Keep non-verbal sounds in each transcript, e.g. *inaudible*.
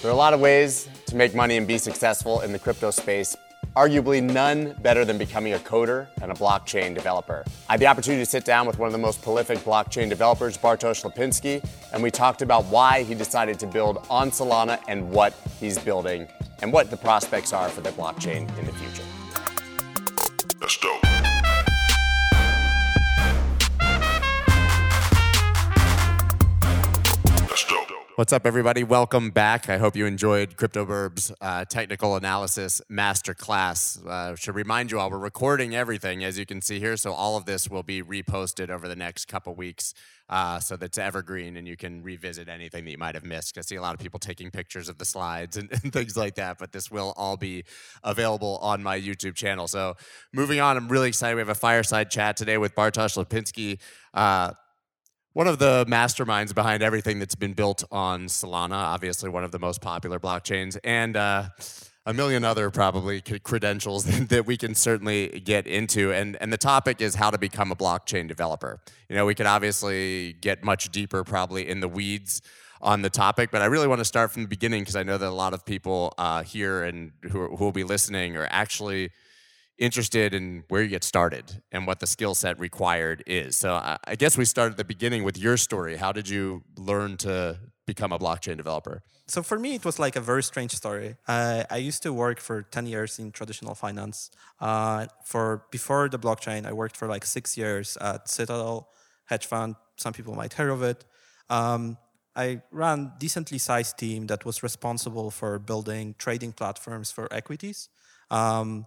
There are a lot of ways to make money and be successful in the crypto space. Arguably, none better than becoming a coder and a blockchain developer. I had the opportunity to sit down with one of the most prolific blockchain developers, Bartosz Lipinski, and we talked about why he decided to build on Solana and what he's building and what the prospects are for the blockchain in the future. What's up, everybody? Welcome back. I hope you enjoyed CryptoBirb's uh, technical analysis masterclass. Uh, should remind you all, we're recording everything, as you can see here, so all of this will be reposted over the next couple weeks uh, so that's evergreen and you can revisit anything that you might have missed. I see a lot of people taking pictures of the slides and, *laughs* and things like that, but this will all be available on my YouTube channel. So moving on, I'm really excited. We have a fireside chat today with Bartosz Lipinski. Uh, one of the masterminds behind everything that's been built on Solana, obviously one of the most popular blockchains, and uh, a million other probably credentials *laughs* that we can certainly get into. And, and the topic is how to become a blockchain developer. You know, we could obviously get much deeper probably in the weeds on the topic, but I really want to start from the beginning because I know that a lot of people uh, here and who, who will be listening are actually interested in where you get started and what the skill set required is. So I, I guess we start at the beginning with your story. How did you learn to become a blockchain developer? So for me, it was like a very strange story. Uh, I used to work for 10 years in traditional finance. Uh, for before the blockchain, I worked for like six years at Citadel hedge fund. Some people might hear of it. Um, I ran decently sized team that was responsible for building trading platforms for equities. Um,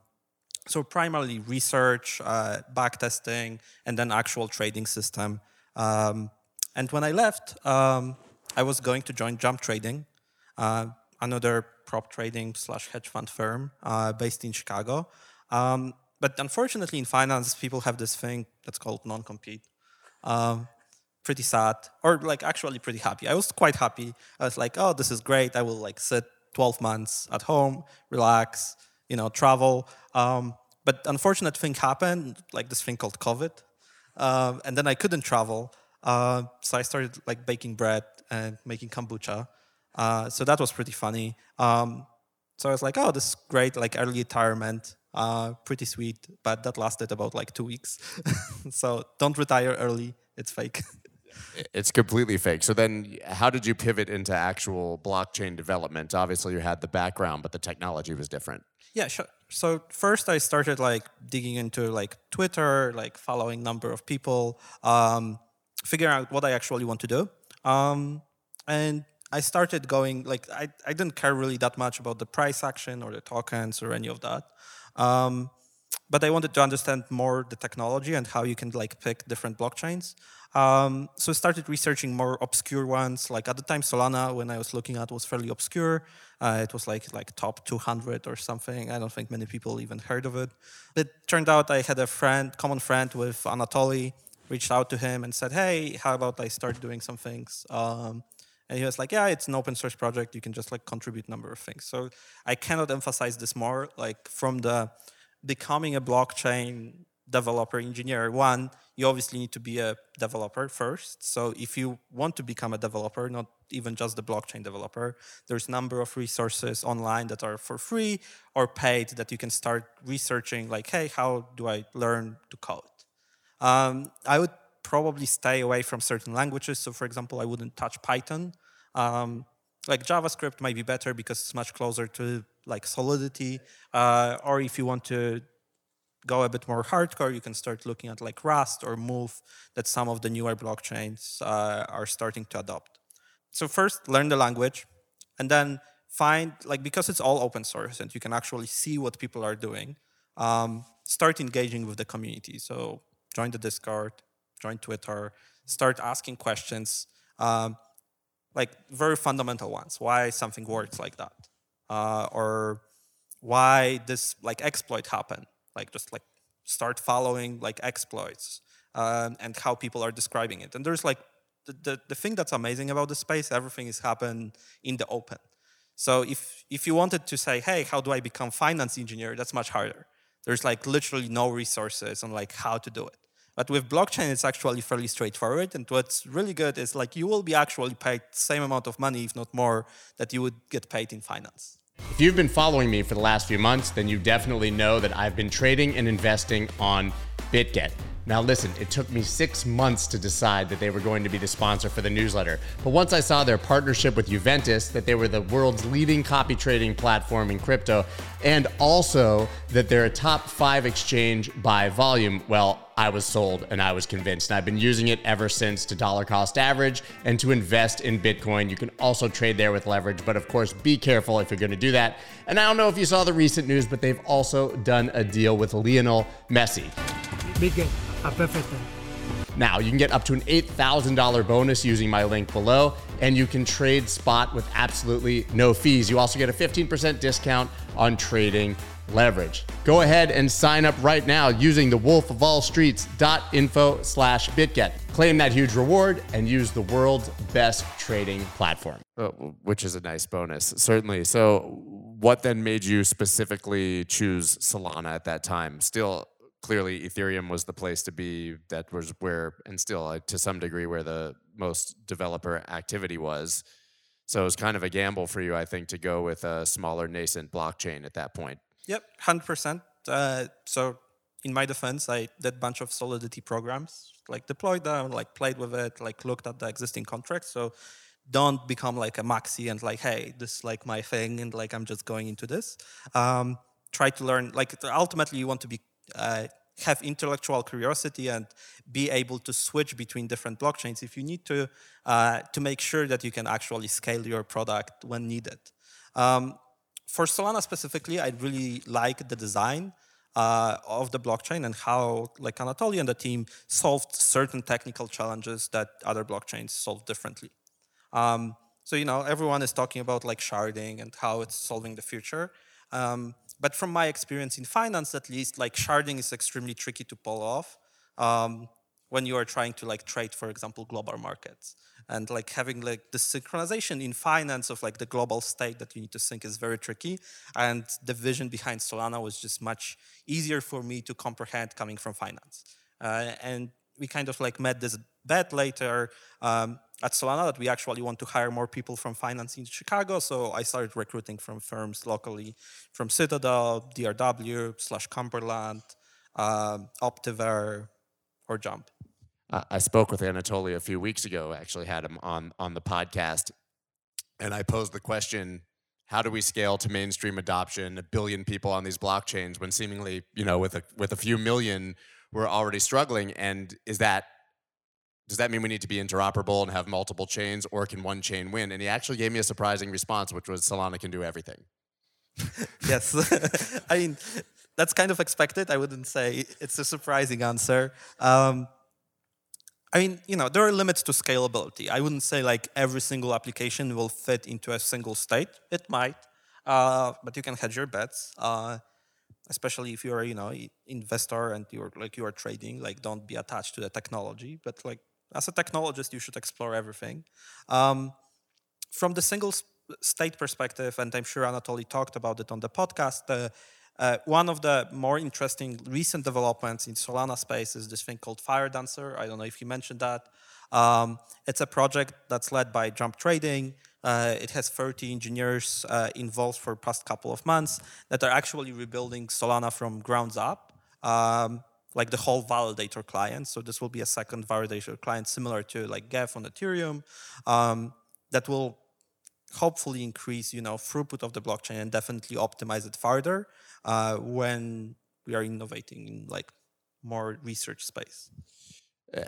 so primarily research, uh, backtesting, and then actual trading system. Um, and when I left, um, I was going to join Jump Trading, uh, another prop trading slash hedge fund firm uh, based in Chicago. Um, but unfortunately, in finance, people have this thing that's called non-compete. Um, pretty sad, or like actually pretty happy. I was quite happy. I was like, oh, this is great. I will like sit 12 months at home, relax, you know, travel. Um, but unfortunate thing happened, like this thing called COVID, uh, and then I couldn't travel. Uh, so I started like baking bread and making kombucha. Uh, so that was pretty funny. Um, so I was like, oh, this is great, like early retirement, uh, pretty sweet. But that lasted about like two weeks. *laughs* so don't retire early; it's fake. *laughs* It's completely fake. So then, how did you pivot into actual blockchain development? Obviously, you had the background, but the technology was different. Yeah, sure. So first, I started like digging into like Twitter, like following number of people, um, figuring out what I actually want to do, um, and I started going like I, I didn't care really that much about the price action or the tokens or any of that. Um, but I wanted to understand more the technology and how you can like pick different blockchains. Um, so I started researching more obscure ones. Like at the time, Solana, when I was looking at, was fairly obscure. Uh, it was like like top 200 or something. I don't think many people even heard of it. It turned out I had a friend, common friend with Anatoly, reached out to him and said, "Hey, how about I start doing some things?" Um, and he was like, "Yeah, it's an open source project. You can just like contribute number of things." So I cannot emphasize this more. Like from the becoming a blockchain developer engineer, one, you obviously need to be a developer first. So if you want to become a developer, not even just the blockchain developer, there's a number of resources online that are for free or paid that you can start researching like, hey, how do I learn to code? Um, I would probably stay away from certain languages. So for example, I wouldn't touch Python. Um, like JavaScript might be better because it's much closer to like Solidity. Uh, or if you want to go a bit more hardcore, you can start looking at like Rust or Move that some of the newer blockchains uh, are starting to adopt. So first, learn the language, and then find like because it's all open source and you can actually see what people are doing. Um, start engaging with the community. So join the Discord, join Twitter, start asking questions, um, like very fundamental ones. Why something works like that, uh, or why this like exploit happened like just like start following like exploits um, and how people are describing it. And there's like the, the, the thing that's amazing about the space, everything is happened in the open. So if if you wanted to say, hey, how do I become finance engineer? That's much harder. There's like literally no resources on like how to do it. But with blockchain, it's actually fairly straightforward. And what's really good is like you will be actually paid the same amount of money, if not more, that you would get paid in finance. If you've been following me for the last few months, then you definitely know that I've been trading and investing on BitGet. Now, listen, it took me six months to decide that they were going to be the sponsor for the newsletter. But once I saw their partnership with Juventus, that they were the world's leading copy trading platform in crypto, and also that they're a top five exchange by volume, well, I was sold and I was convinced. And I've been using it ever since to dollar cost average and to invest in Bitcoin. You can also trade there with leverage, but of course, be careful if you're going to do that. And I don't know if you saw the recent news, but they've also done a deal with Lionel Messi. BitGet, a perfect Now, you can get up to an $8,000 bonus using my link below, and you can trade spot with absolutely no fees. You also get a 15% discount on trading leverage. Go ahead and sign up right now using the wolf of all streets.info slash bitget. Claim that huge reward and use the world's best trading platform. Oh, which is a nice bonus, certainly. So, what then made you specifically choose Solana at that time? Still, clearly, Ethereum was the place to be. That was where, and still uh, to some degree, where the most developer activity was. So it was kind of a gamble for you, I think, to go with a smaller nascent blockchain at that point. Yep, hundred uh, percent. So in my defense, I did a bunch of Solidity programs, like deployed them, like played with it, like looked at the existing contracts. So don't become like a maxi and like, hey, this is like my thing, and like I'm just going into this. Um, try to learn. Like ultimately, you want to be uh, have intellectual curiosity and be able to switch between different blockchains if you need to uh, to make sure that you can actually scale your product when needed. Um, for Solana specifically, I really like the design uh, of the blockchain and how like Anatoly and the team solved certain technical challenges that other blockchains solve differently. Um, so you know everyone is talking about like sharding and how it's solving the future. Um, but from my experience in finance, at least, like sharding is extremely tricky to pull off um, when you are trying to like trade, for example, global markets. And like having like the synchronization in finance of like the global state that you need to sync is very tricky. And the vision behind solana was just much easier for me to comprehend coming from finance. Uh, and we kind of like met this bet later um, at solana that we actually want to hire more people from finance in chicago so i started recruiting from firms locally from citadel drw slash cumberland um, optiver or jump I spoke with Anatoly a few weeks ago. Actually, had him on on the podcast, and I posed the question: How do we scale to mainstream adoption? A billion people on these blockchains, when seemingly, you know, with a with a few million, we're already struggling. And is that does that mean we need to be interoperable and have multiple chains, or can one chain win? And he actually gave me a surprising response, which was Solana can do everything. *laughs* yes, *laughs* I mean that's kind of expected. I wouldn't say it's a surprising answer. Um, I mean, you know, there are limits to scalability. I wouldn't say like every single application will fit into a single state. It might, uh, but you can hedge your bets. Uh, especially if you're, you know, investor and you're like you are trading. Like, don't be attached to the technology. But like, as a technologist, you should explore everything. Um, from the single state perspective, and I'm sure Anatoly talked about it on the podcast. Uh, uh, one of the more interesting recent developments in Solana space is this thing called Firedancer. I don't know if you mentioned that. Um, it's a project that's led by Jump Trading. Uh, it has 30 engineers uh, involved for past couple of months that are actually rebuilding Solana from grounds up, um, like the whole validator client. So this will be a second validator client similar to like Geth on Ethereum um, that will hopefully increase you know throughput of the blockchain and definitely optimize it further uh, when we are innovating in like more research space. Uh,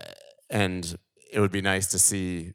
and it would be nice to see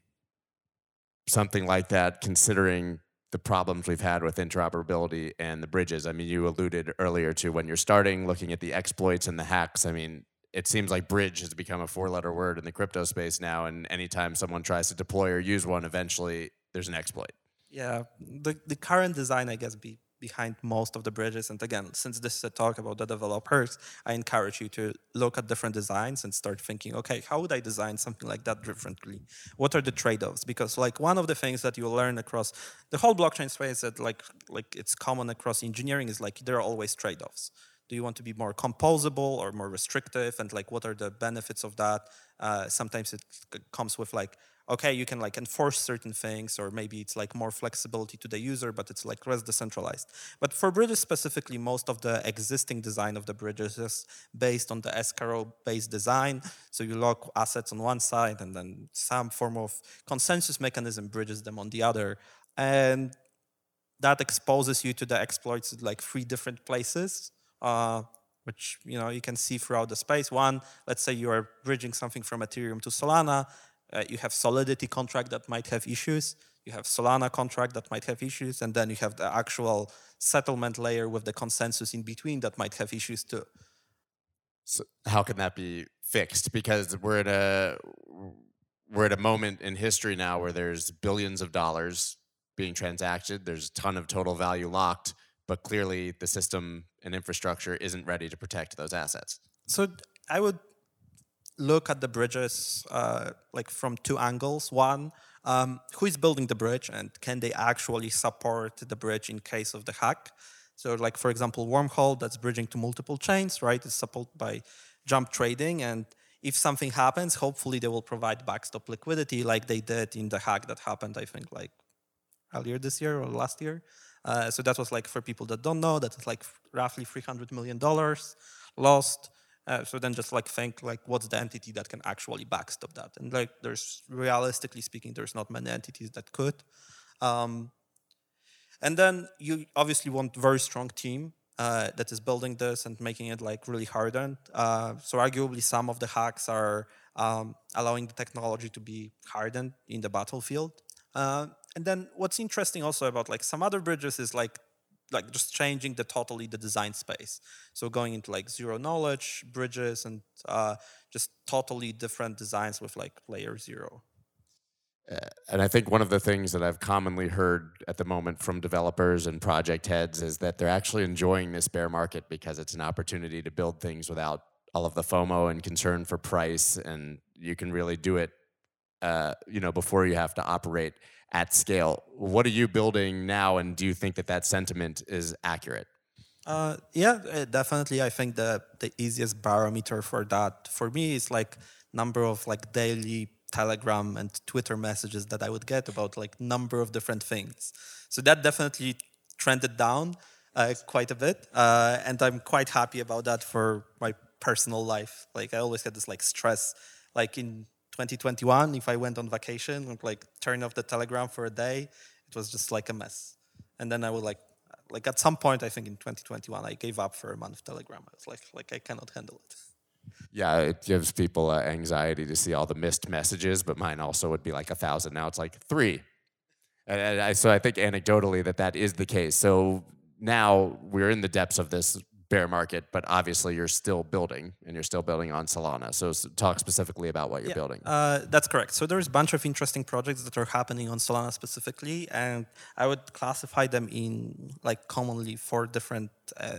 something like that, considering the problems we've had with interoperability and the bridges. I mean, you alluded earlier to when you're starting looking at the exploits and the hacks. I mean, it seems like bridge has become a four letter word in the crypto space now. And anytime someone tries to deploy or use one, eventually there's an exploit. Yeah, the, the current design, I guess, be behind most of the bridges. And again, since this is a talk about the developers, I encourage you to look at different designs and start thinking, okay, how would I design something like that differently? What are the trade-offs? Because like one of the things that you learn across the whole blockchain space that like like it's common across engineering is like there are always trade-offs. Do you want to be more composable or more restrictive? And like what are the benefits of that? Uh, sometimes it comes with like okay you can like enforce certain things or maybe it's like more flexibility to the user but it's like less decentralized. But for bridges specifically most of the existing design of the bridges is based on the escrow based design. So you lock assets on one side and then some form of consensus mechanism bridges them on the other. And that exposes you to the exploits like three different places uh, which you know you can see throughout the space one let's say you are bridging something from ethereum to solana uh, you have solidity contract that might have issues you have solana contract that might have issues and then you have the actual settlement layer with the consensus in between that might have issues too So how can that be fixed? Because we're at a we're at a moment in history now where there's billions of dollars being transacted. There's a ton of total value locked, but clearly the system and infrastructure isn't ready to protect those assets. So I would look at the bridges uh, like from two angles. One, um, who is building the bridge, and can they actually support the bridge in case of the hack? So, like for example, Wormhole that's bridging to multiple chains, right? It's supported by Jump Trading, and if something happens, hopefully they will provide backstop liquidity, like they did in the hack that happened, I think, like earlier this year or last year. Uh, so that was like for people that don't know, that is like roughly 300 million dollars lost. Uh, so then just like think like what's the entity that can actually backstop that? And like there's realistically speaking, there's not many entities that could. Um, and then you obviously want very strong team uh, that is building this and making it like really hardened. Uh, so arguably some of the hacks are um, allowing the technology to be hardened in the battlefield. Uh, and then what's interesting also about like some other bridges is like like just changing the totally the design space. So going into like zero knowledge bridges and uh, just totally different designs with like layer zero. And I think one of the things that I've commonly heard at the moment from developers and project heads is that they're actually enjoying this bear market because it's an opportunity to build things without all of the FOMO and concern for price, and you can really do it, uh, you know, before you have to operate at scale. What are you building now, and do you think that that sentiment is accurate? Uh, yeah, uh, definitely. I think the the easiest barometer for that for me is like number of like daily Telegram and Twitter messages that I would get about like number of different things. So that definitely trended down uh, quite a bit, uh, and I'm quite happy about that for my personal life. Like I always had this like stress, like in 2021, if I went on vacation and like turn off the Telegram for a day, it was just like a mess. And then I would like like at some point i think in 2021 i gave up for a month telegram i was like like i cannot handle it Yeah, it gives people uh, anxiety to see all the missed messages, but mine also would be like a thousand. Now it's like three. And, and I, so I think anecdotally that that is the case. So now we're in the depths of this bear market, but obviously you're still building and you're still building on Solana. So talk specifically about what you're building. uh, that's correct so there's a bunch of interesting projects that are happening on solana specifically and i would classify them in like commonly four different uh,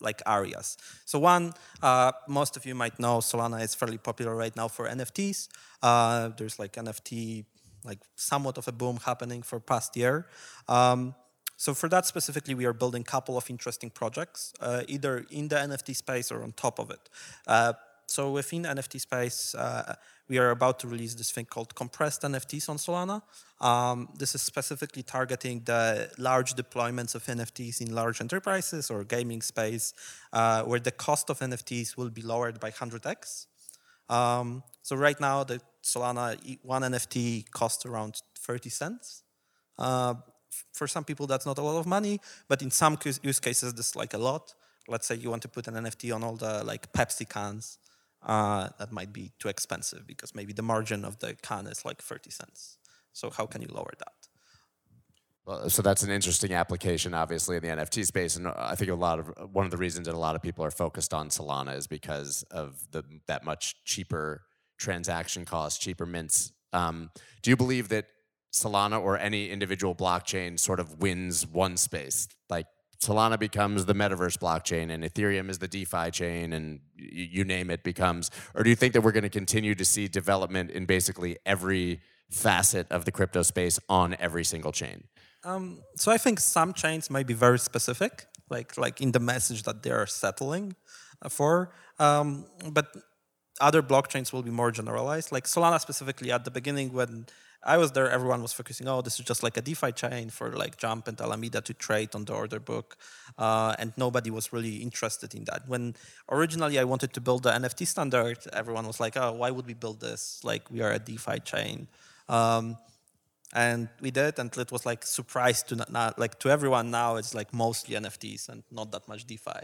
like areas so one uh, most of you might know solana is fairly popular right now for nfts uh, there's like nft like somewhat of a boom happening for past year um, So for that specifically, we are building a couple of interesting projects, uh, either in the NFT space or on top of it. Uh, so within NFT space, uh, we are about to release this thing called compressed NFTs on Solana. Um, this is specifically targeting the large deployments of NFTs in large enterprises or gaming space, uh, where the cost of NFTs will be lowered by 100x. Um, so right now, the Solana one NFT costs around 30 cents. For some people, that's not a lot of money, but in some use cases, this is like a lot. Let's say you want to put an NFT on all the like Pepsi cans. Uh, that might be too expensive because maybe the margin of the can is like 30 cents. So how can you lower that? Well, so that's an interesting application, obviously, in the NFT space, and I think a lot of one of the reasons that a lot of people are focused on Solana is because of the that much cheaper transaction costs, cheaper mints. Um, do you believe that Solana or any individual blockchain sort of wins one space? Like Solana becomes the metaverse blockchain, and Ethereum is the DeFi chain, and you name it becomes. Or do you think that we're going to continue to see development in basically every facet of the crypto space on every single chain? Um, so I think some chains might be very specific, like like in the message that they are settling uh, for. Um, but other blockchains will be more generalized. Like Solana specifically, at the beginning when I was there, everyone was focusing, oh, this is just like a DeFi chain for like Jump and Alameda to trade on the order book. Uh, and nobody was really interested in that. When originally I wanted to build the NFT standard, everyone was like, oh, why would we build this? Like we are a DeFi chain. Um, and we did, and it was like surprise to not, not, like to everyone now. It's like mostly NFTs and not that much DeFi.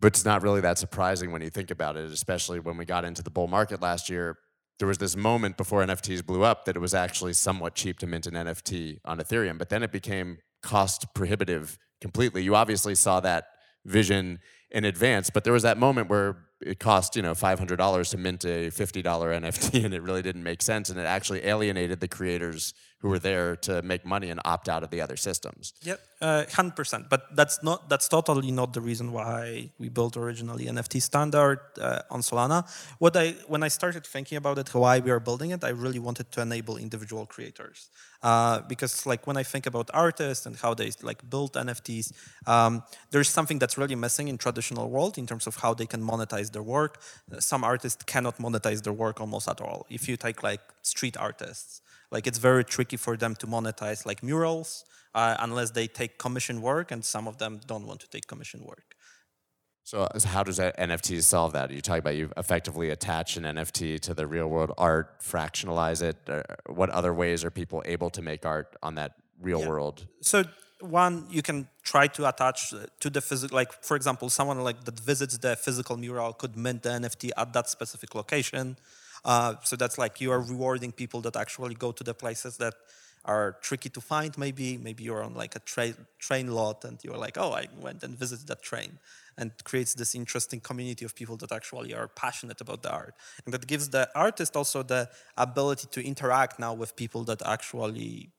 But it's not really that surprising when you think about it, especially when we got into the bull market last year there was this moment before NFTs blew up that it was actually somewhat cheap to mint an NFT on Ethereum, but then it became cost prohibitive completely. You obviously saw that vision in advance, but there was that moment where it cost you know $500 to mint a $50 NFT, *laughs* and it really didn't make sense, and it actually alienated the creators who were there to make money and opt out of the other systems. Yep, uh, hundred uh, percent. But that's not that's totally not the reason why we built originally NFT standard uh, on Solana. What I when I started thinking about it, why we are building it, I really wanted to enable individual creators uh, because like when I think about artists and how they like build NFTs, um, there's something that's really missing in traditional world in terms of how they can monetize their work. Some artists cannot monetize their work almost at all. If you take like street artists like it's very tricky for them to monetize like murals uh, unless they take commission work, and some of them don't want to take commission work. So, uh, so how does that NFT solve that? You talk about you effectively attach an NFT to the real world art, fractionalize it. Uh, what other ways are people able to make art on that real yeah. world? So one you can try to attach uh, to the physical like for example someone like that visits the physical mural could mint the nft at that specific location uh, so that's like you are rewarding people that actually go to the places that are tricky to find. Maybe maybe you're on like a tra- train lot and you're like, oh, I went and visited that train, and creates this interesting community of people that actually are passionate about the art, and that gives the artist also the ability to interact now with people that actually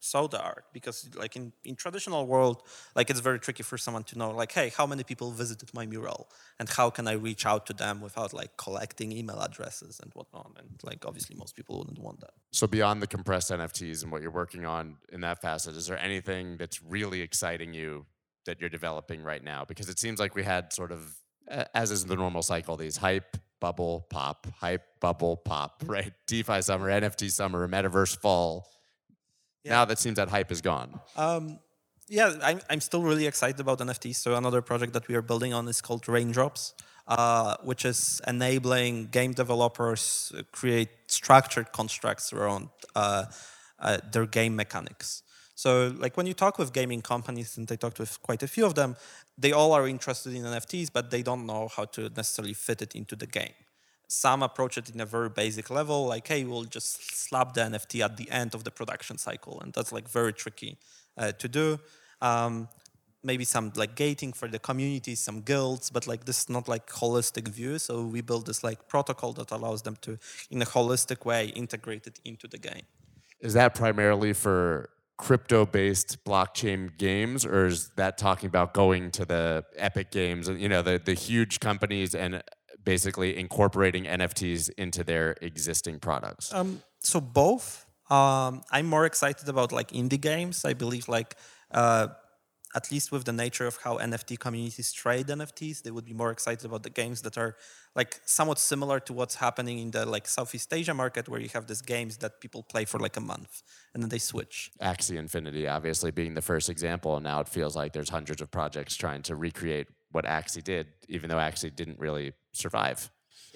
the art because like in, in traditional world like it's very tricky for someone to know like hey how many people visited my mural? And how can i reach out to them without like collecting email addresses and whatnot? And like obviously most people wouldn't want that. So beyond the compressed nfts and what you're working on in that facet is there anything that's really exciting you that you're developing right now? Because it seems like we had sort of as is the normal cycle these hype bubble pop hype bubble pop *laughs* right? Defi summer nft summer metaverse fall yeah. Now that seems that hype is gone. Um, yeah, I'm, I'm still really excited about NFTs. So another project that we are building on is called Raindrops, uh, which is enabling game developers create structured constructs around uh, uh, their game mechanics. So, like when you talk with gaming companies, and I talked with quite a few of them, they all are interested in NFTs, but they don't know how to necessarily fit it into the game. Some approach it in a very basic level, like, hey, we'll just slap the NFT at the end of the production cycle. And that's like very tricky uh, to do. Um, maybe some like gating for the community, some guilds, but like this is not like holistic view. So we build this like protocol that allows them to, in a holistic way, integrate it into the game. Is that primarily for crypto-based blockchain games, or is that talking about going to the Epic Games and you know the the huge companies and basically incorporating NFTs into their existing products? Um, so both. Um, I'm more excited about like indie games. I believe like uh, at least with the nature of how NFT communities trade NFTs, they would be more excited about the games that are like somewhat similar to what's happening in the like Southeast Asia market, where you have these games that people play for like a month and then they switch. Axie Infinity, obviously being the first example, and now it feels like there's hundreds of projects trying to recreate what Axie did, even though Axie didn't really survive.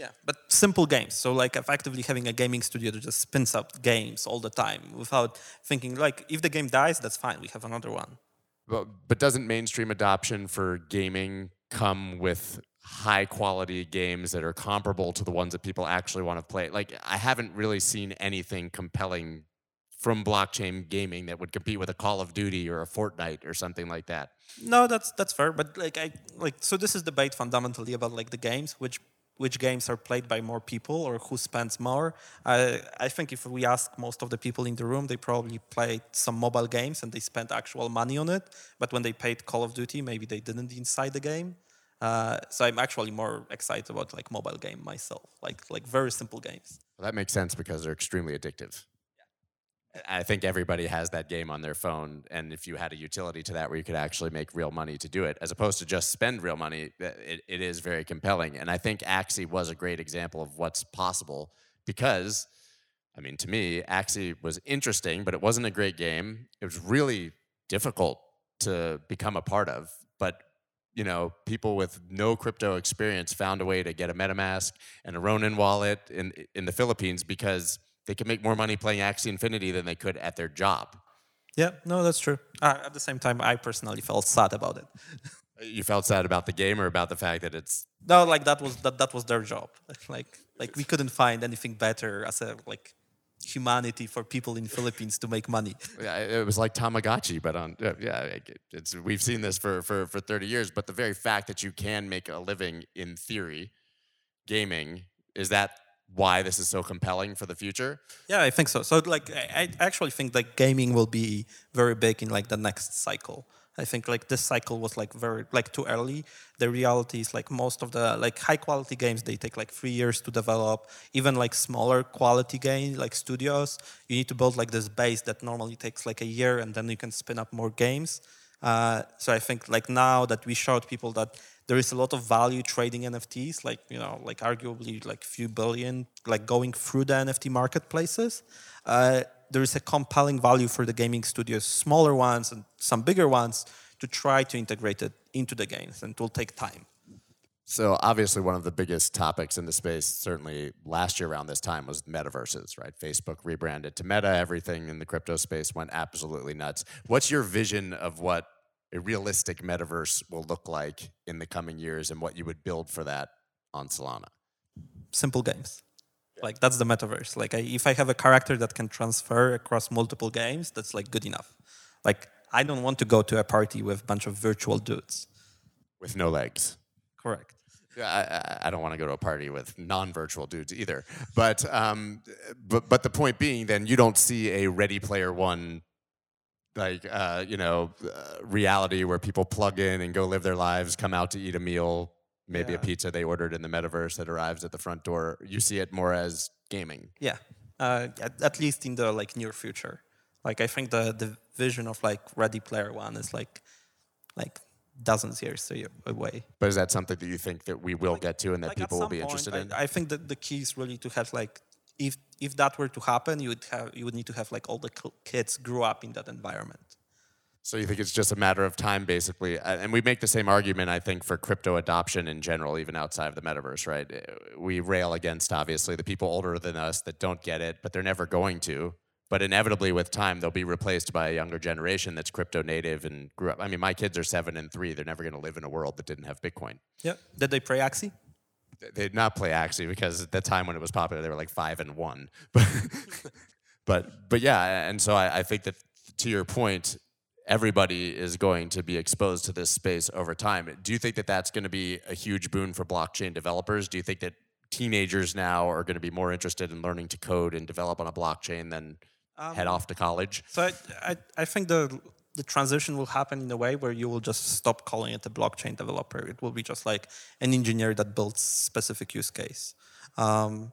Yeah, but simple games. So like effectively having a gaming studio that just spins up games all the time without thinking like if the game dies, that's fine. We have another one. But but doesn't mainstream adoption for gaming come with high quality games that are comparable to the ones that people actually want to play? Like I haven't really seen anything compelling from blockchain gaming that would compete with a Call of Duty or a Fortnite or something like that. No, that's that's fair. But like I like so this is debate fundamentally about like the games, which which games are played by more people or who spends more. Uh, I think if we ask most of the people in the room, they probably played some mobile games and they spent actual money on it. But when they paid Call of Duty, maybe they didn't inside the game. Uh, so I'm actually more excited about like mobile game myself, like like very simple games. Well, that makes sense because they're extremely addictive. I think everybody has that game on their phone, and if you had a utility to that where you could actually make real money to do it, as opposed to just spend real money, uh, it, it is very compelling. And I think Axie was a great example of what's possible because, I mean, to me, Axie was interesting, but it wasn't a great game. It was really difficult to become a part of, but you know, people with no crypto experience found a way to get a MetaMask and a Ronin wallet in in the Philippines because they could make more money playing Axie Infinity than they could at their job. Yeah, no, that's true. Uh, at the same time, I personally felt sad about it. *laughs* You felt sad about the game or about the fact that it's No, like that was that, that was their job. *laughs* Like like we couldn't find anything better as a like humanity for people in Philippines to make money. *laughs* yeah, it was like Tamagotchi, but on yeah, yeah, it's we've seen this for for for 30 years. But the very fact that you can make a living in theory, gaming, is that why this is so compelling for the future? Yeah, I think so. So like I, actually think like gaming will be very big in like the next cycle. I think like this cycle was like very like too early. The reality is like most of the like high quality games they take like three years to develop. Even like smaller quality games like studios, you need to build like this base that normally takes like a year, and then you can spin up more games. Uh, so I think like now that we showed people that there is a lot of value trading NFTs, like you know, like arguably like few billion, like going through the NFT marketplaces. Uh, there is a compelling value for the gaming studios, smaller ones and some bigger ones, to try to integrate it into the games, and it will take time. So obviously, one of the biggest topics in the space, certainly last year around this time, was metaverses. Right? Facebook rebranded to Meta. Everything in the crypto space went absolutely nuts. What's your vision of what a realistic metaverse will look like in the coming years, and what you would build for that on Solana? Simple games. Like that's the metaverse. Like I, if I have a character that can transfer across multiple games, that's like good enough. Like I don't want to go to a party with a bunch of virtual dudes. With no legs. Correct. Yeah, I, I- I don't want to go to a party with non-virtual dudes either. But um, but but the point being, then you don't see a Ready Player One, like uh, you know, uh, reality where people plug in and go live their lives, come out to eat a meal, maybe a pizza they ordered in the metaverse that arrives at the front door. You see it more as gaming. Yeah, uh, at, at least in the like near future. Like I think the the vision of like Ready Player One is like like dozens years away. But is that something that you think that we will get to and that Like, people will be point, interested I, in? I think that the key is really to have like if if that were to happen, you would have you would need to have like all the kids grew up in that environment. So you think it's just a matter of time, basically? And we make the same argument, I think, for crypto adoption in general, even outside of the metaverse, right? We rail against, obviously, the people older than us that don't get it, but they're never going to. But inevitably, with time, they'll be replaced by a younger generation that's crypto native and grew up. I mean, my kids are seven and three. They're never going to live in a world that didn't have Bitcoin. Yeah. Did they pray Axie? Th- They did not play Axie because at the time when it was popular, they were like five and one. *laughs* But, but, but yeah, and so I, I think that to your point, everybody is going to be exposed to this space over time. Do you think that that's going to be a huge boon for blockchain developers? Do you think that teenagers now are going to be more interested in learning to code and develop on a blockchain than um, head off to college? So I, I, I think the the transition will happen in a way where you will just stop calling it a blockchain developer. It will be just like an engineer that builds specific use case. Um,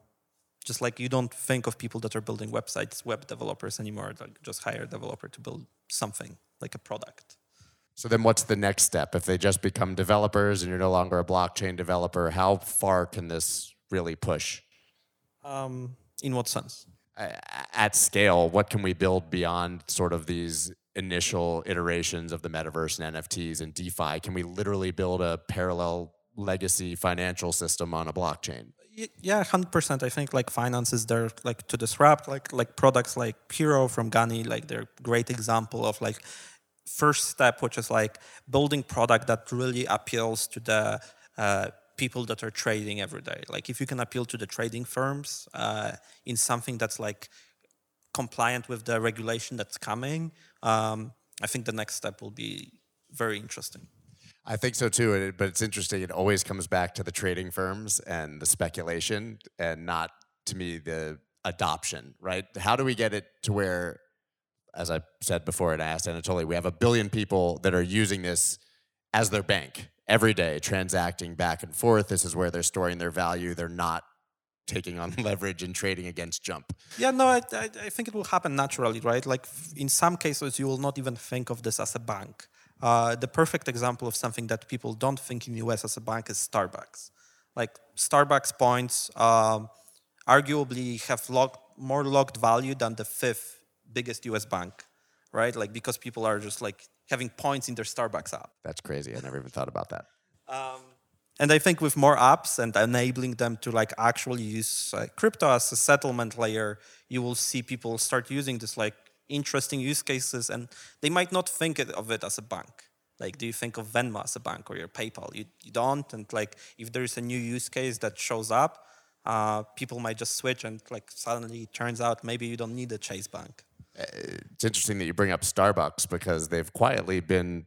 just like you don't think of people that are building websites, web developers anymore. Like just hire a developer to build something like a product. So then what's the next step? If they just become developers and you're no longer a blockchain developer, how far can this really push? Um, in what sense? at scale, what can we build beyond sort of these initial iterations of the metaverse and NFTs and DeFi? Can we literally build a parallel legacy financial system on a blockchain? Yeah, hundred percent. I think like finance is there like to disrupt like like products like Hxro from Gani, like they're great example of like first step, which is like building product that really appeals to the uh, people that are trading every day. Like if you can appeal to the trading firms uh, in something that's like compliant with the regulation that's coming, um, I think the next step will be very interesting. I think so too, but it's interesting. It always comes back to the trading firms and the speculation, and not to me the adoption. Right? How do we get it to where, as I said before, and I asked Anatoly, we have a billion people that are using this as their bank every day, transacting back and forth. This is where they're storing their value. They're not taking on *laughs* leverage and trading against jump. Yeah, no, I, I, I think it will happen naturally, right? Like in some cases, you will not even think of this as a bank. Uh, the perfect example of something that people don't think in the US as a bank is Starbucks. Like Starbucks points um, arguably have locked, more locked value than the fifth biggest US bank, right? Like because people are just like having points in their Starbucks app. That's crazy. I never even thought about that. And I think with more apps and enabling them to like actually use uh, crypto as a settlement layer, you will see people start using this like interesting use cases, and they might not think of it as a bank. Like, do you think of Venmo as a bank or your PayPal? You, you don't. And like, if there is a new use case that shows up, uh, people might just switch, and like suddenly it turns out maybe you don't need a Chase Bank. It's interesting that you bring up Starbucks because they've quietly been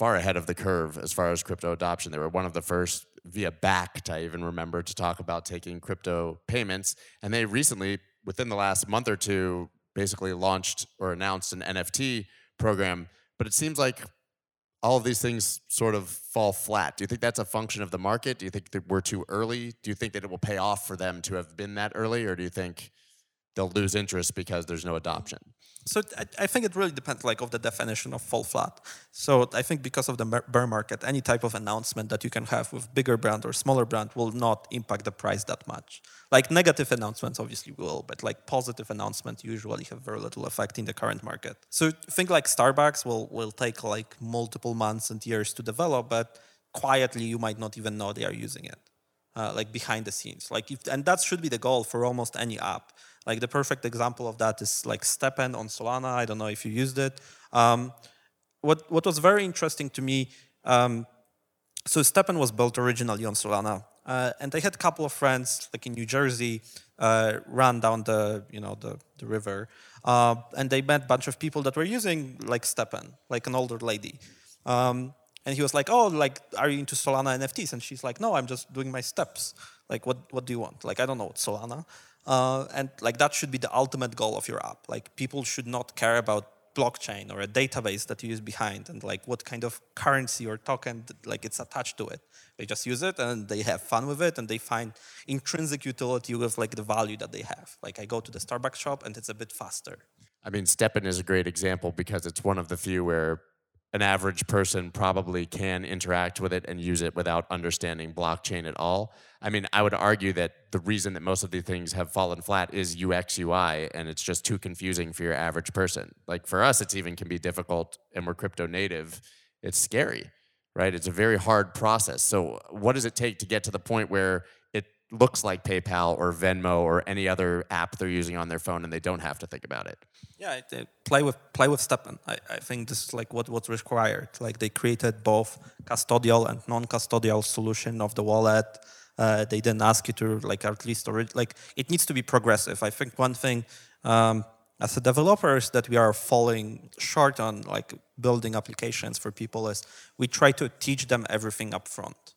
far ahead of the curve as far as crypto adoption. They were one of the first via Bakkt, I even remember, to talk about taking crypto payments. And they recently, within the last month or two, basically launched or announced an NFT program. But it seems like all of these things sort of fall flat. Do you think that's a function of the market? Do you think that we're too early? Do you think that it will pay off for them to have been that early? Or do you think they'll lose interest because there's no adoption? So I, I think it really depends, like, of the definition of fall flat. So I think because of the bear market, any type of announcement that you can have with bigger brand or smaller brand will not impact the price that much. Like negative announcements obviously will, but like positive announcements usually have very little effect in the current market. So think like Starbucks will will take like multiple months and years to develop, but quietly you might not even know they are using it uh, like behind the scenes. Like if, and that should be the goal for almost any app. Like the perfect example of that is like STEPN on Solana. I don't know if you used it. Um, what what was very interesting to me. Um, so STEPN was built originally on Solana, uh, and I had a couple of friends like in New Jersey uh, run down the you know the the river, uh, and they met a bunch of people that were using like STEPN, like an older lady. Um, and he was like, "Oh, like, are you into Solana NFTs?" And she's like, "No, I'm just doing my steps. Like, what what do you want? Like, I don't know what Solana." Uh, and like that should be the ultimate goal of your app. Like, people should not care about blockchain or a database that you use behind and like what kind of currency or token like it's attached to it. They just use it and they have fun with it and they find intrinsic utility with like the value that they have. Like I go to the Starbucks shop and it's a bit faster. I mean, STEPN is a great example because it's one of the few where an average person probably can interact with it and use it without understanding blockchain at all. I mean, I would argue that the reason that most of these things have fallen flat is UX UI, and it's just too confusing for your average person. Like for us, it's even can be difficult, and we're crypto native. It's scary, right? It's a very hard process. So, what does it take to get to the point where looks like PayPal or Venmo or any other app they're using on their phone and they don't have to think about it? Yeah, play with play with STEPN. I, I think this is like what what's required. Like they created both custodial and non-custodial solution of the wallet. Uh, they didn't ask you to like at least already like it needs to be progressive. I think one thing um, as a developers that we are falling short on like building applications for people is we try to teach them everything up front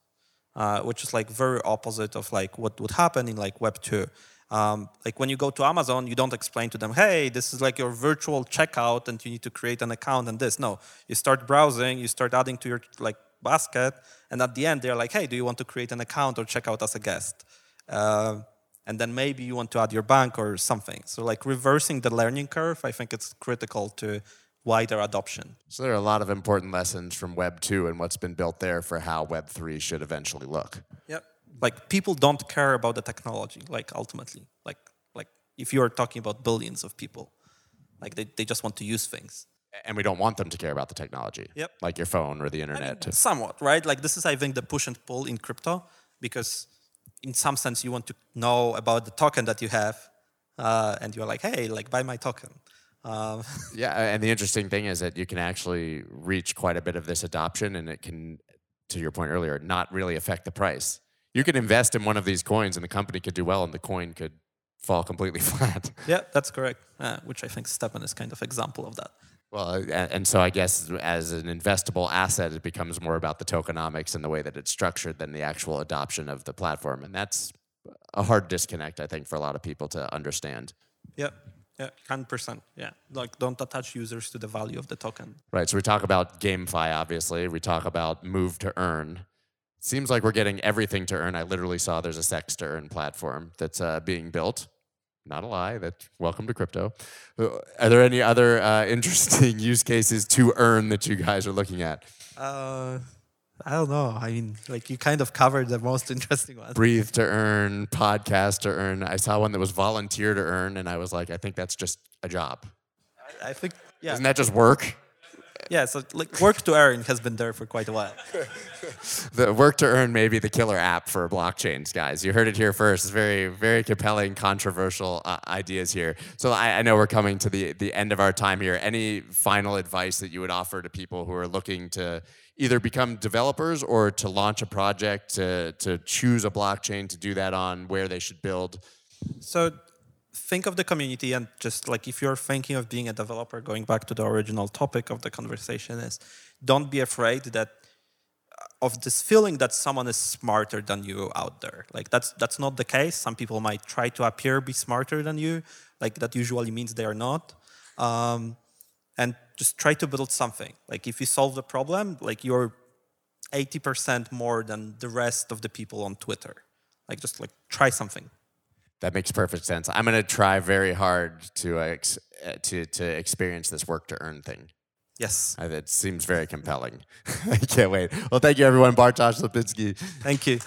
uh, which is like very opposite of like what would happen in like Web two. Um, like when you go to Amazon, you don't explain to them, "Hey, this is like your virtual checkout, and you need to create an account and this." No, you start browsing, you start adding to your like basket, and at the end, they're like, "Hey, do you want to create an account or check out as a guest?" Uh, and then maybe you want to add your bank or something. So like reversing the learning curve, I think it's critical to wider adoption. So there are a lot of important lessons from Web 2 and what's been built there for how Web 3 should eventually look. Yep. Like people don't care about the technology, like ultimately. Like like if you are talking about billions of people, like they, they just want to use things. And we don't want them to care about the technology. Yep. Like your phone or the internet. to- Somewhat, right? Like this is I think the push and pull in crypto because in some sense you want to know about the token that you have uh, and you're like, hey, like buy my token. Um, *laughs* yeah, and the interesting thing is that you can actually reach quite a bit of this adoption and it can, to your point earlier, not really affect the price. You could invest in one of these coins and the company could do well and the coin could fall completely *laughs* flat. yeah, that's correct. Uh, which I think STEPN is kind of example of that. Well, uh, and so I guess as an investable asset, it becomes more about the tokenomics and the way that it's structured than the actual adoption of the platform. And that's a hard disconnect, I think, for a lot of people to understand. Yeah, yeah, hundred percent. Yeah, like don't attach users to the value of the token. Right. So we talk about GameFi, obviously. We talk about move to earn. seems like we're getting everything to earn. I literally saw there's a sex to earn platform that's uh, being built. Not a lie. That welcome to crypto. Uh, Are there any other uh, *laughs* interesting use cases to earn that you guys are looking at? Uh, I don't know. I mean, like you kind of covered the most *laughs* interesting ones. Breathe to earn, podcast to earn. I saw one that was volunteer to earn, and I was like, I think that's just a job. I think, yeah, Isn't that just work? yeah. So like work to earn has been there for quite a while. *laughs* The work to earn may be the killer app for blockchains, guys. You heard it here first. It's very, very compelling, controversial uh, ideas here. So I, I know we're coming to the the end of our time here. Any final advice that you would offer to people who are looking to either become developers or to launch a project, to to choose a blockchain to do that on, where they should build? So think of the community and just like if you're thinking of being a developer, going back to the original topic of the conversation is don't be afraid that uh, of this feeling that someone is smarter than you out there. Like that's that's not the case. Some people might try to appear be smarter than you. Like that usually means they are not. Um, and just try to build something. Like if you solve the problem, like you're 80% more than the rest of the people on Twitter. Like just like try something. That makes perfect sense. I'm going to try very hard to ex- uh, to to experience this work to earn thing. Yes. It seems very compelling. *laughs* I can't wait. Well, thank you, everyone. Bartosz Lipinski. Thank you.